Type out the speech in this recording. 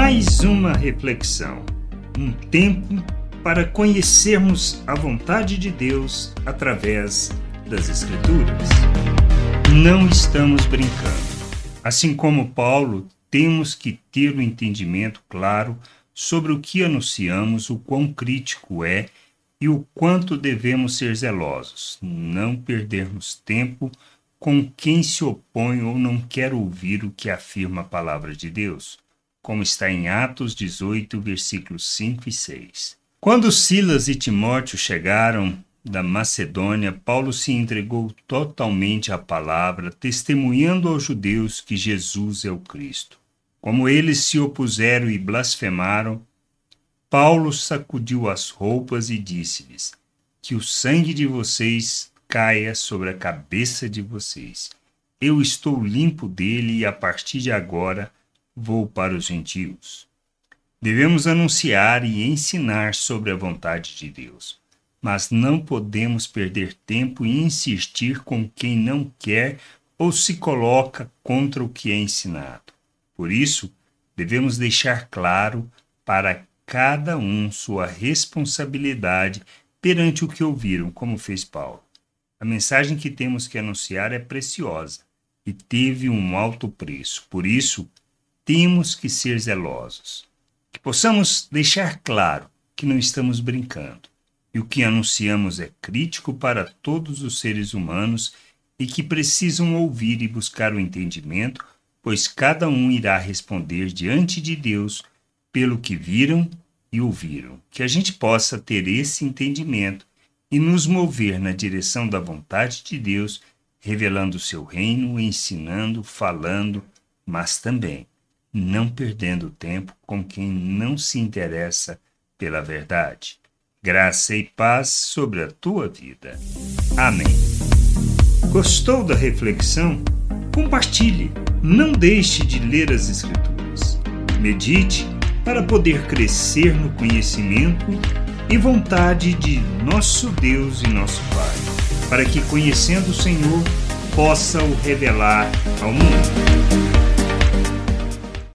mais uma reflexão, um tempo para conhecermos a vontade de Deus através das Escrituras. Não estamos brincando. Assim como Paulo, temos que ter o um entendimento claro sobre o que anunciamos, o quão crítico é e o quanto devemos ser zelosos, não perdermos tempo com quem se opõe ou não quer ouvir o que afirma a palavra de Deus, como está em Atos 18, versículos 5 e 6. Quando Silas e Timóteo chegaram da Macedônia, Paulo se entregou totalmente à palavra, testemunhando aos judeus que Jesus é o Cristo. Como eles se opuseram e blasfemaram, Paulo sacudiu as roupas e disse-lhes: Que o sangue de vocês caia sobre a cabeça de vocês. Eu estou limpo dele e a partir de agora vou para os gentios. Devemos anunciar e ensinar sobre a vontade de Deus, mas não podemos perder tempo e insistir com quem não quer ou se coloca contra o que é ensinado. Por isso, devemos deixar claro para cada um sua responsabilidade perante o que ouviram, como fez Paulo. A mensagem que temos que anunciar é preciosa e teve um alto preço. Por isso, temos que ser zelosos. Que possamos deixar claro que não estamos brincando e o que anunciamos é crítico para todos os seres humanos e que precisam ouvir e buscar o entendimento, pois cada um irá responder diante de Deus pelo que viram e ouviram. Que a gente possa ter esse entendimento e nos mover na direção da vontade de Deus, revelando o seu reino, ensinando, falando, mas também não perdendo tempo com quem não se interessa pela verdade. Graça e paz sobre a tua vida. Amém. Gostou da reflexão? Compartilhe. Não deixe de ler as Escrituras. Medite para poder crescer no conhecimento e vontade de nosso Deus e nosso Pai, para que, conhecendo o Senhor, possa o revelar ao mundo.